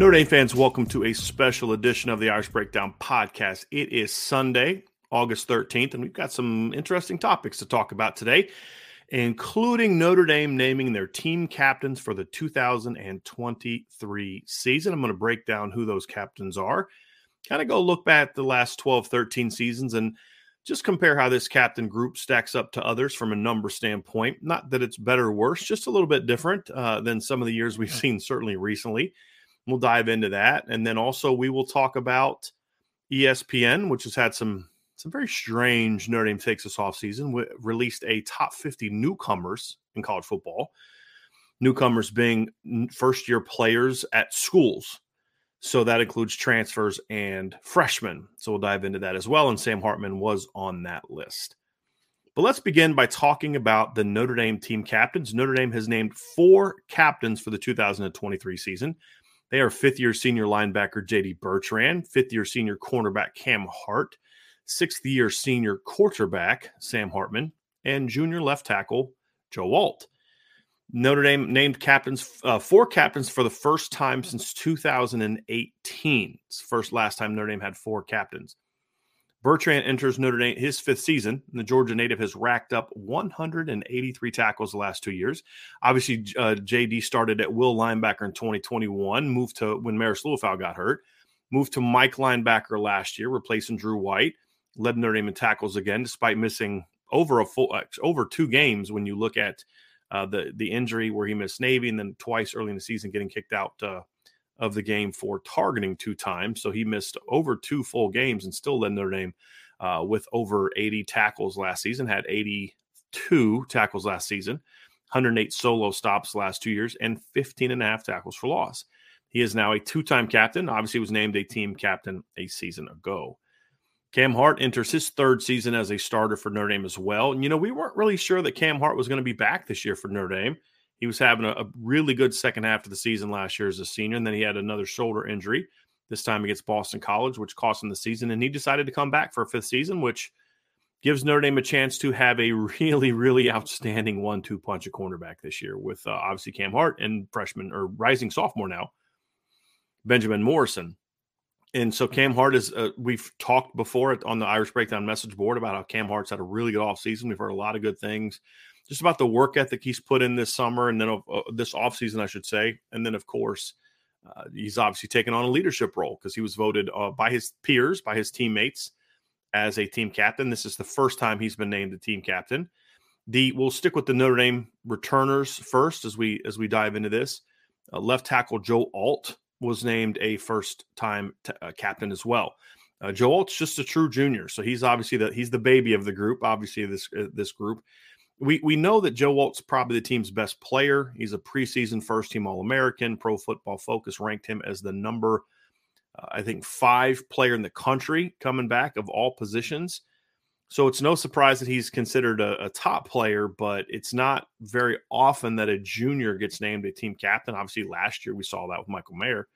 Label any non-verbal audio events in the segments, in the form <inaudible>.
Notre Dame fans, welcome to a special edition of the Irish Breakdown podcast. It is Sunday, August 13th, and we've got some interesting topics to talk about today, including Notre Dame naming their team captains for the 2023 season. I'm going to break down who those captains are, kind of go look back at the last 12, 13 seasons, and just compare how this captain group stacks up to others from a number standpoint. Not that it's better or worse, just a little bit different uh, than some of the years we've seen, certainly recently. We'll dive into that, and then also we will talk about ESPN, which has had some some very strange Notre Dame takes this offseason. We released a top 50 newcomers in college football. Newcomers being first year players at schools. So that includes transfers and freshmen. So we'll dive into that as well. And Sam Hartman was on that list. But let's begin by talking about the Notre Dame team captains. Notre Dame has named four captains for the 2023 season. They are fifth year senior linebacker JD Bertrand, fifth year senior cornerback Cam Hart, sixth year senior quarterback Sam Hartman, and junior left tackle Joe Alt. Notre Dame named captains, uh, four captains for the first time since 2018. It's first last time Notre Dame had four captains. Bertrand enters Notre Dame his fifth season. And the Georgia native has racked up 183 tackles the last two years. Obviously, uh, JD started at will linebacker in 2021, moved to when Marist Liufau got hurt, moved to Mike linebacker last year, replacing Drew White. Led Notre Dame in tackles again, despite missing over a full uh, over two games. When you look at uh, the the injury where he missed Navy, and then twice early in the season getting kicked out uh, of the game for targeting two times. So he missed over two full games and still led Notre Dame uh, with over 80 tackles last season, had 82 tackles last season, 108 solo stops last two years, and 15 and a half tackles for loss. He is now a two time captain. Obviously, was named a team captain a season ago. Cam Hart enters his third season as a starter for Notre Dame as well. And, you know, we weren't really sure that Cam Hart was going to be back this year for Notre Dame. He was having a, a, really good second half of the season last year as a senior, and then he had another shoulder injury this time against Boston College, which cost him the season. And he decided to come back for a fifth season, which gives Notre Dame a chance to have a <laughs> really, really outstanding one-two punch at cornerback this year with uh, obviously Cam Hart and freshman or rising sophomore now, Benjamin Morrison. And so Cam Hart is, uh, we've talked before on the Irish Breakdown message board about how Cam Hart's had a really good offseason. We've heard a lot of good things just about the work ethic he's put in this summer and then uh, this offseason, I should say. And then, of course, uh, he's obviously taken on a leadership role because he was voted uh, by his peers, by his teammates, as a team captain. This is the first time he's been named the team captain. The we'll stick with the Notre Dame returners first as we as we dive into this. Uh, left tackle Joe Alt was named a first time t- uh, captain as well. Uh, Joe Alt's just a true junior, so he's obviously the he's the baby of the group. Obviously, this uh, this group we we know that Joe Alt's probably the team's best player. He's a preseason first team All American. Pro Football Focus ranked him as the number, uh, I think, five player in the country coming back of all positions. So it's no surprise that he's considered a, a, top player, but it's not very often that a junior gets named a team captain. Obviously, last year we saw that with Michael Mayer,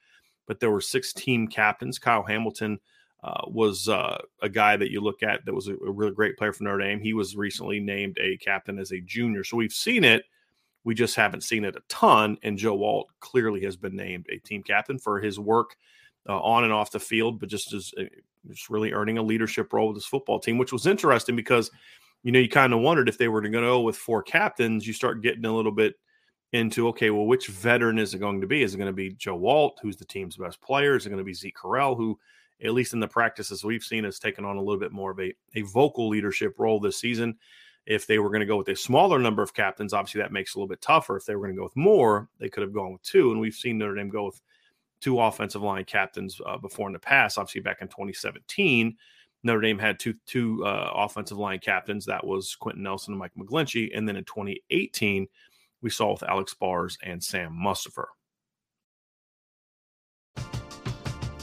but there were six team captains. Kyle Hamilton uh, was uh, a guy that you look at that was a, a, really great player for Notre Dame. He was recently named a captain as a junior. So we've seen it. We just haven't seen it a ton. And Joe Alt clearly has been named a team captain for his work uh, on and off the field, but just as uh, just really earning a leadership role with this football team, which was interesting because you know you kind of wondered if they were going to go with four captains, you start getting a little bit into okay, well, which veteran is it going to be? Is it going to be Joe Alt, who's the team's best player? Is it going to be Zeke Correll, who at least in the practices we've seen has taken on a little bit more of a, a vocal leadership role this season? If they were going to go with a smaller number of captains, obviously that makes it a little bit tougher. If they were going to go with more, they could have gone with two. And we've seen Notre Dame go with two offensive line captains uh, before in the past. Obviously, back in 2017, Notre Dame had two two uh, offensive line captains. That was Quenton Nelson and Mike McGlinchey. And then in 2018, we saw with Alex Bars and Sam Mustipher.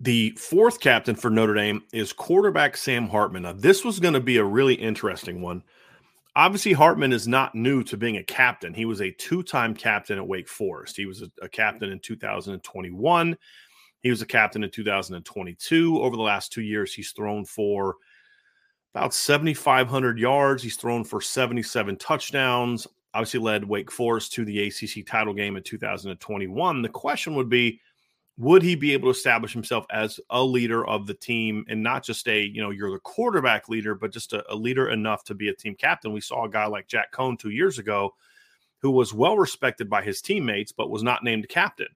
The fourth captain for Notre Dame is quarterback Sam Hartman. Now, this was going to be a really interesting one. Obviously, Hartman is not new to being a captain. He was a two time captain at Wake Forest. He was a, a, captain in 2021. He was a captain in 2022. Over the last two years, he's thrown for about 7,500 yards. He's thrown for 77 touchdowns. Obviously, led Wake Forest to the ACC title game in 2021. The question would be, would he be able to establish himself as a leader of the team and not just a you know you're the quarterback leader but just a, a, leader enough to be a team captain? We saw a guy like jack coan two years ago who was well respected by his teammates but was not named captain.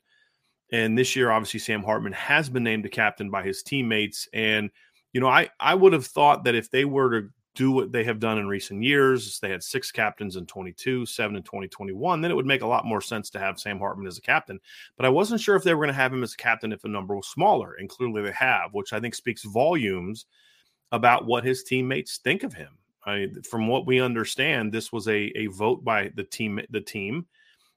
And this year obviously sam hartman has been named a captain by his teammates. And you know i i would have thought that if they were to do what they have done in recent years. They had six captains in 22, seven in 2021. Then it would make a lot more sense to have Sam Hartman as a captain. But I wasn't sure if they were going to have him as a captain if the number was smaller. And clearly they have, which I think speaks volumes about what his teammates think of him. I, from what we understand, this was a, a vote by the team. The team,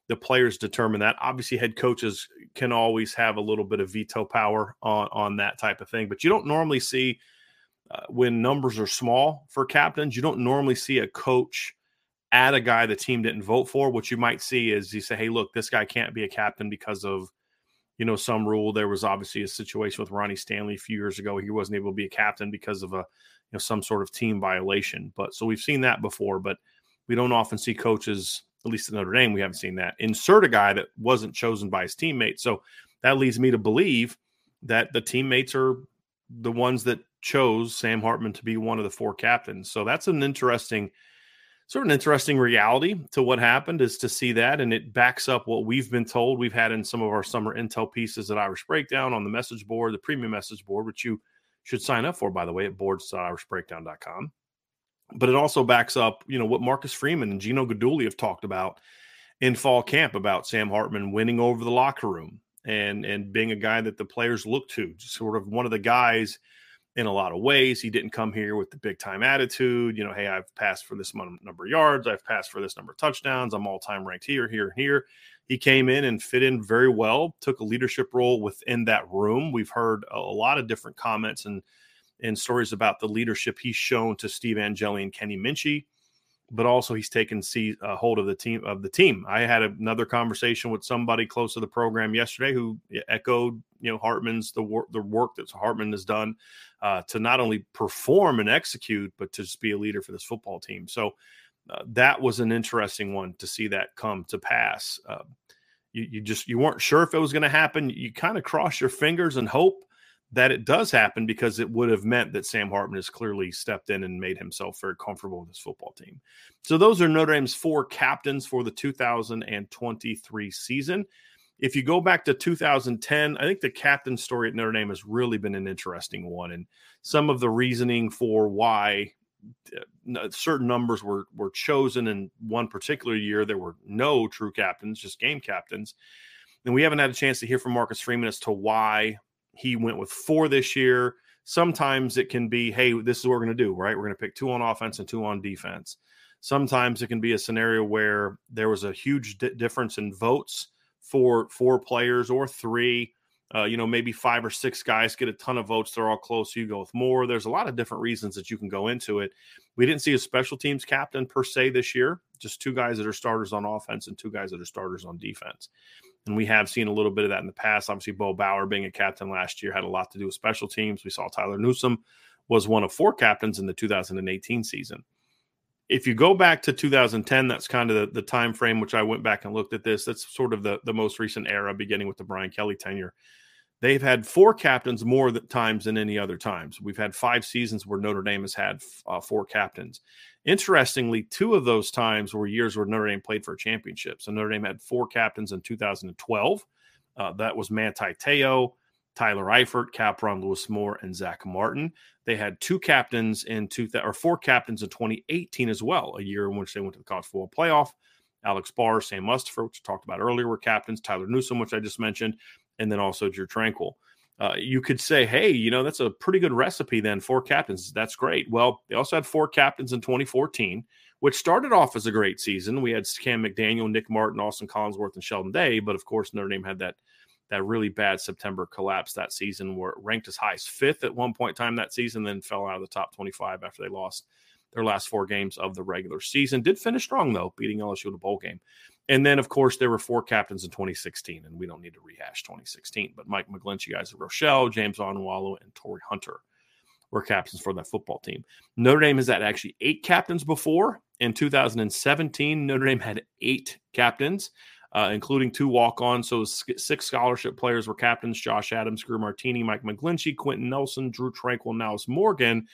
the players determine that. Obviously, head coaches can always have a little bit of veto power on on that type of thing, but you don't normally see uh, when numbers are small for captains, you don't normally see a coach add a guy the team didn't vote for. What you might see is you say, "Hey, look, this guy can't be a captain because of." You know, some rule. There was obviously a situation with Ronnie Stanley a few years ago. He wasn't able to be a captain because of a, you know, some sort of team violation. But so we've seen that before, but we don't often see coaches, at least in Notre Dame, we haven't seen that insert a guy that wasn't chosen by his teammates. So that leads me to believe that the teammates are the ones that chose Sam Hartman to be one of the four captains. So that's an interesting, sort of an interesting reality to what happened is to see that. And it backs up what we've been told. We've had in some of our summer intel pieces at Irish Breakdown on the message board, the premium message board, which you should sign up for, by the way, at boards.irishbreakdown.com. but it also backs up, you know, what Marcus Freeman and Gino Guidugli have talked about in fall camp about Sam Hartman winning over the locker room and and being a guy that the players look to, just sort of one of the guys in a lot of ways. He didn't come here with the big time attitude, you know, hey, I've passed for this number of yards, I've passed for this number of touchdowns, I'm all time ranked here, here, here. He came in and fit in very well, took a leadership role within that room. We've heard a lot of different comments and and stories about the leadership he's shown to Steve Angeli and Kenny Minchey but also he's taken see, uh, hold of the team of the team. I had another conversation with somebody close to the program yesterday who echoed, you know, Hartman's the work the work that Hartman has done uh, to not only perform and execute, but to just be a leader for this football team. So uh, that was an interesting one to see that come to pass. Uh, you, you just you weren't sure if it was going to happen. You kind of cross your fingers and hope that it does happen because it would have meant that Sam Hartman has clearly stepped in and made himself very comfortable with his football team. So those are Notre Dame's four captains for the 2023 season. If you go back to 2010, I think the captain story at Notre Dame has really been an interesting one, and some of the reasoning for why uh, certain numbers were were chosen in one particular year. There were no true captains, just game captains, and we haven't had a chance to hear from Marcus Freeman as to why he went with four this year. Sometimes it can be, hey, this is what we're going to do, right? We're going to pick two on offense and two on defense. Sometimes it can be a scenario where there was a huge di- difference in votes for four players or three. Uh, you know, maybe five or six guys get a ton of votes. They're all close. So you go with more. There's a lot of different reasons that you can go into it. We didn't see a special teams captain per se this year, just two guys that are starters on offense and two guys that are starters on defense. And we have seen a little bit of that in the past. Obviously, Bo Bauer being a captain last year had a lot to do with special teams. We saw Tyler Newsome was one of four captains in the 2018 season. If you go back to 2010, that's kind of the, the time frame which I went back and looked at this. That's sort of the, the most recent era, beginning with the Brian Kelly tenure. They've had four captains more times than any other times. We've had five seasons where Notre Dame has had uh, four captains. Interestingly, two of those times were years where Notre Dame played for a championship. So Notre Dame had four captains in 2012. Uh, that was Manti Te'o, Tyler Eifert, Kapron Lewis Moore, and Zach Martin. They had two captains in two or four captains in 2018 as well, a year in which they went to the college football playoff. Alex Barr, Sam Mustipher, which we talked about earlier, were captains. Tyler Newsome, which I just mentioned, and then also Drew Tranquill. Uh, you could say, hey, you know, that's a pretty good recipe then. Four captains. That's great. Well, they also had four captains in 2014, which started off as a great season. We had Cam McDaniel, Nick Martin, Austin Collinsworth, and Sheldon Day. But of course, Notre Dame had that that really bad September collapse that season, where it ranked as high as fifth at one point in time that season, then fell out of the top 25 after they lost their last four games of the regular season. Did finish strong, though, beating LSU in a bowl game. And then, of course, there were four captains in 2016, and we don't need to rehash 2016. But Mike McGlinchey, Isaac Rochelle, James Onwualu, and Torii Hunter were captains for that football team. Notre Dame has had actually eight captains before. In 2017, Notre Dame had eight captains, uh, including two walk-ons. So six scholarship players were captains: Josh Adams, Greer Martini, Mike McGlinchey, Quenton Nelson, Drew Tranquill, Nyles Morgan.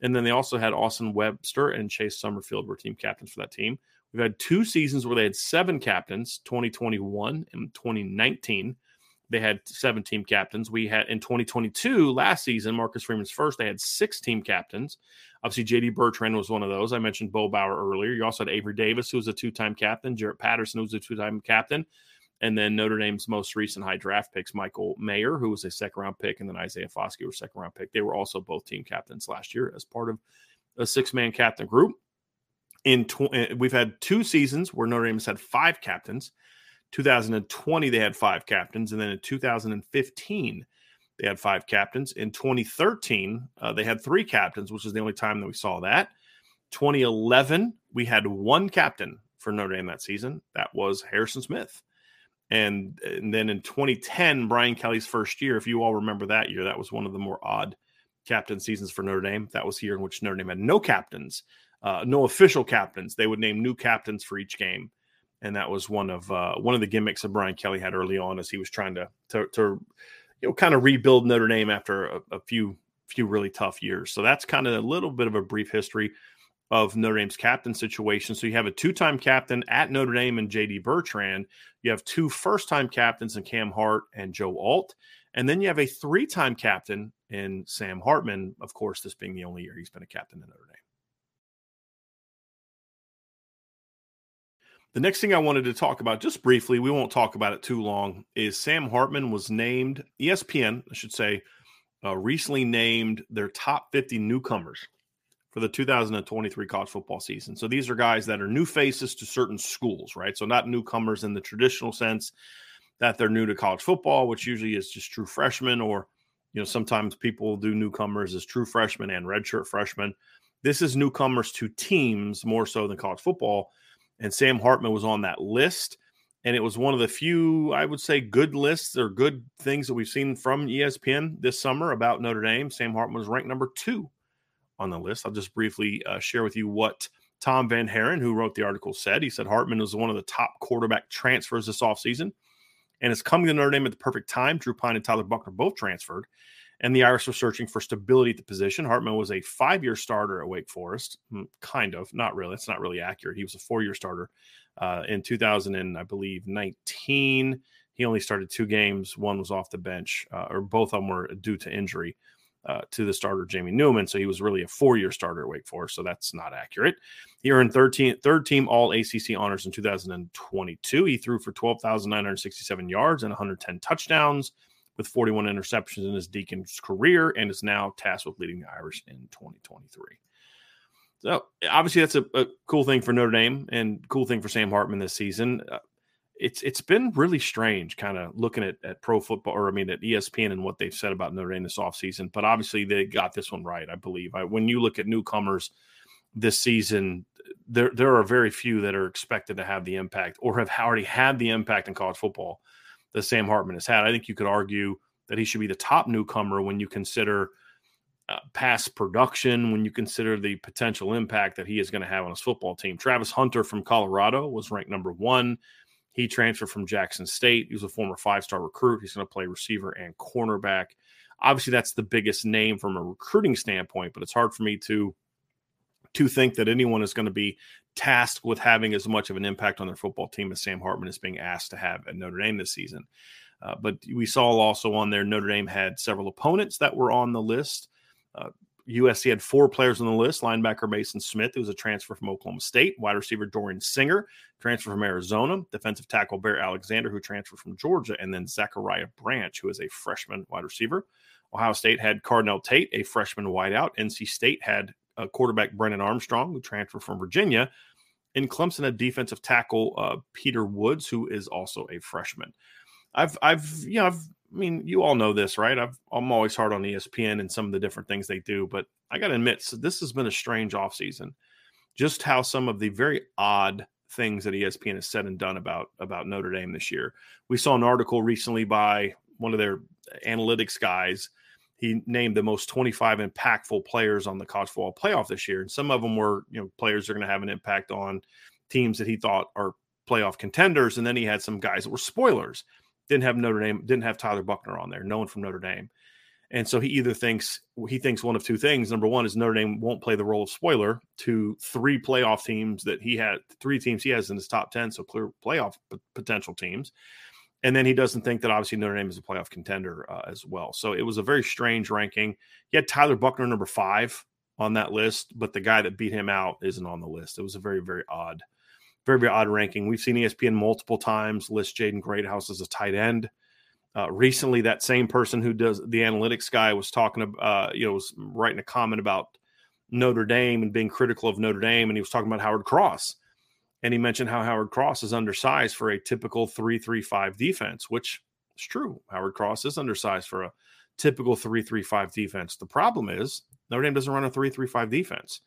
And then they also had Austin Webster and Chase Summerfield were team captains for that team. We've had two seasons where they had seven captains, 2021 and 2019. They had seven team captains. We had in 2022, last season, Marcus Freeman's first, they had six team captains. Obviously, JD Bertrand was one of those. I mentioned Bo Bauer earlier. You also had Avery Davis, who was a two time captain, Jarrett Patterson, who was a two time captain. And then Notre Dame's most recent high draft picks, Michael Mayer, who was a second round pick, and then Isaiah Foskey was second round pick. They were also both team captains last year as part of a six man captain group in tw- eh, we've had two seasons where Notre Dame has had five captains. 2020 they had five captains, and then in 2015 they had five captains. In 2013 uh, they had three captains, which is the only time that we saw that. 2011 we had one captain for Notre Dame that season. That was Harrison Smith. And, and then in 2010, Brian Kelly's first year, if you all remember that year, that was one of the more odd captain seasons for Notre Dame. That was here in which Notre Dame had no captains uh, no official captains. They would name new captains for each game, and that was one of uh, one of the gimmicks that Brian Kelly had early on as he was trying to to, to you know kind of rebuild Notre Dame after a, a few few really tough years. So that's kind of a little bit of a brief history of Notre Dame's captain situation. So you have a two-time captain at Notre Dame and JD Bertrand. You have two first-time captains in Cam Hart and Joe Alt. And then you have a three-time captain in Sam Hartman, of course, this being the only year he's been a captain in Notre Dame. The next thing I wanted to talk about, just briefly, we won't talk about it too long, is Sam Hartman was named, ESPN, I should say, uh, recently named their top 50 newcomers for the 2023 college football season. So these are guys that are new faces to certain schools, right? So not newcomers in the traditional sense that they're new to college football, which usually is just true freshmen, or, you know, sometimes people do newcomers as true freshmen and redshirt freshmen. This is newcomers to teams more so than college football and Sam Hartman was on that list. And it was one of the few, I would say, good lists or good things that we've seen from ESPN this summer about Notre Dame. Sam Hartman was ranked number two on the list. I'll just briefly uh, share with you what Tom VanHaaren, who wrote the article, said. He said Hartman was one of the top quarterback transfers this offseason and is coming to Notre Dame at the perfect time. Drew Pyne and Tyler Buchner both transferred and the Irish were searching for stability at the position. Hartman was a five year starter at Wake Forest, hmm, kind of, not really. It's not really accurate. He was a four year starter uh, in 2000 and I believe 19. He only started two games. One was off the bench, uh, or both of them were due to injury. Uh, to the starter Jamie Newman, so he was really a four-year starter at Wake Forest. So that's not accurate. He earned 13, third team All ACC honors in 2022. He threw for 12,967 yards and 110 touchdowns with 41 interceptions in his Deacon's career and is now tasked with leading the Irish in 2023. So obviously that's a, a cool thing for Notre Dame and cool thing for Sam Hartman this season. Uh, it's it's been really strange kind of looking at, at pro football or I mean at ESPN and what they've said about Notre Dame this offseason. But obviously they got this one right, I believe. I, when you look at newcomers this season, there there are very few that are expected to have the impact or have already had the impact in college football that Sam Hartman has had. I think you could argue that he should be the top newcomer when you consider uh, past production, when you consider the potential impact that he is going to have on his football team. Travis Hunter from Colorado was ranked number one. He transferred from Jackson State. He was a former five star recruit. He's going to play receiver and cornerback. Obviously, that's the biggest name from a recruiting standpoint, but it's hard for me to to think that anyone is going to be tasked with having as much of an impact on their football team as Sam Hartman is being asked to have at Notre Dame this season. Uh, but we saw also on there Notre Dame had several opponents that were on the list. Uh, USC had four players on the list linebacker Mason Smith, who was a transfer from Oklahoma State, wide receiver Dorian Singer, transfer from Arizona, defensive tackle Bear Alexander, who transferred from Georgia, and then Zachariah Branch, who is a freshman wide receiver. Ohio State had Carnell Tate, a freshman wideout. NC State had uh, quarterback Brennan Armstrong, who transferred from Virginia. In Clemson, a defensive tackle uh, Peter Woods, who is also a freshman. I've, I've, you know, I've, I mean, you all know this, right? I've, I'm always hard on ESPN and some of the different things they do, but I got to admit, so this has been a strange offseason. Just how some of the very odd things that ESPN has said and done about about Notre Dame this year. We saw an article recently by one of their analytics guys he named the most 25 impactful players on the college football playoff this year. And some of them were, you know, players are going to have an impact on teams that he thought are playoff contenders. And then he had some guys that were spoilers. Didn't have Notre Dame, didn't have Tyler Buchner on there, no one from Notre Dame. And so he either thinks he thinks one of two things. Number one is Notre Dame won't play the role of spoiler to three playoff teams that he had, three teams he has in his top 10, so clear playoff potential teams. And then he doesn't think that obviously Notre Dame is a playoff contender uh, as well. So it was a very strange ranking. He had Tyler Buchner number five on that list, but the guy that beat him out isn't on the list. It was a very, very odd, very, very odd ranking. We've seen ESPN multiple times list Jaden Greathouse as a tight end. Uh, recently, that same person who does the analytics guy was talking uh, you know, was writing a comment about Notre Dame and being critical of Notre Dame, and he was talking about Howard Cross and he mentioned how Howard Cross is undersized for a typical 3-3-5 defense, which is true. Howard Cross is undersized for a typical 3-3-5 defense. The problem is Notre Dame doesn't run a 3-3-5 defense.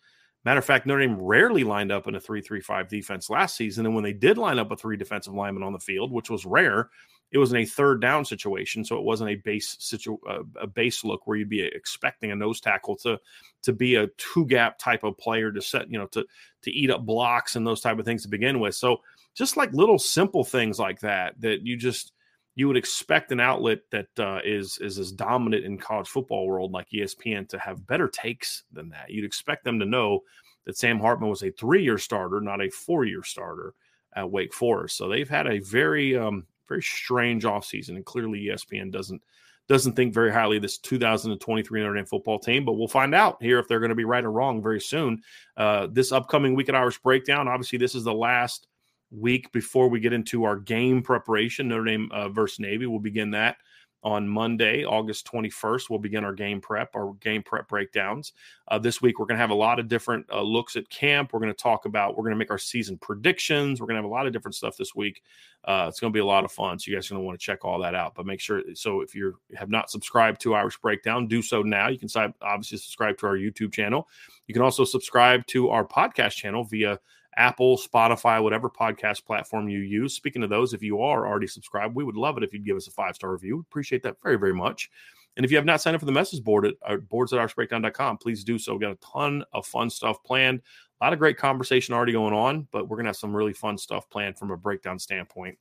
Matter of fact, Notre Dame rarely lined up in a 3-3-5 defense last season. And when they did line up with three defensive linemen on the field, which was rare, it was in a third down situation, so it wasn't a base situ- uh, a base look where you'd be expecting a nose tackle to to be a two gap type of player to set you know to to eat up blocks and those type of things to begin with. So just like little simple things like that that you just you would expect an outlet that uh, is is as dominant in college football world like ESPN to have better takes than that. You'd expect them to know that Sam Hartman was a three year starter, not a four year starter at Wake Forest. So they've had a very um, very strange offseason. And clearly ESPN doesn't doesn't think very highly of this 2023 Notre Dame football team, but we'll find out here if they're going to be right or wrong very soon. Uh, this upcoming week at Irish Breakdown, obviously, this is the last week before we get into our game preparation. Notre Dame uh, versus Navy. We'll begin that on Monday, August 21st. We'll begin our game prep, our game prep breakdowns. Uh, this week, we're going to have a lot of different uh, looks at camp. We're going to talk about, we're going to make our season predictions. We're going to have a lot of different stuff this week. Uh, it's going to be a lot of fun. So, you guys are going to want to check all that out. But make sure, so if you have not subscribed to Irish Breakdown, do so now. You can obviously subscribe to our YouTube channel. You can also subscribe to our podcast channel via Apple, Spotify, whatever podcast platform you use. Speaking of those, if you are already subscribed, we would love it if you'd give us a five star review. Appreciate that very, very much. And if you have not signed up for the message board at uh, boards at irishbreakdown.com, please do so. We've got a ton of fun stuff planned. A lot of great conversation already going on, but we're going to have some really fun stuff planned from a breakdown standpoint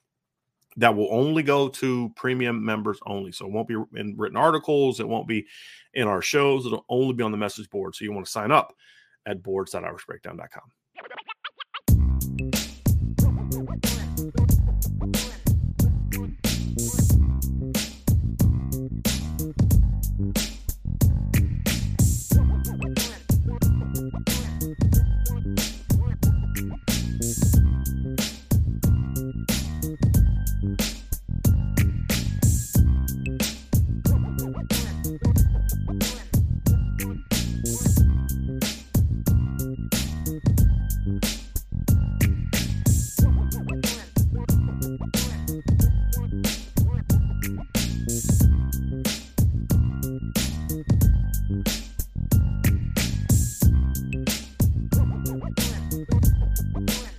that will only go to premium members only. So it won't be in written articles, it won't be in our shows, it'll only be on the message board. So you want to sign up at boards.irishbreakdown.com. Mm-hmm.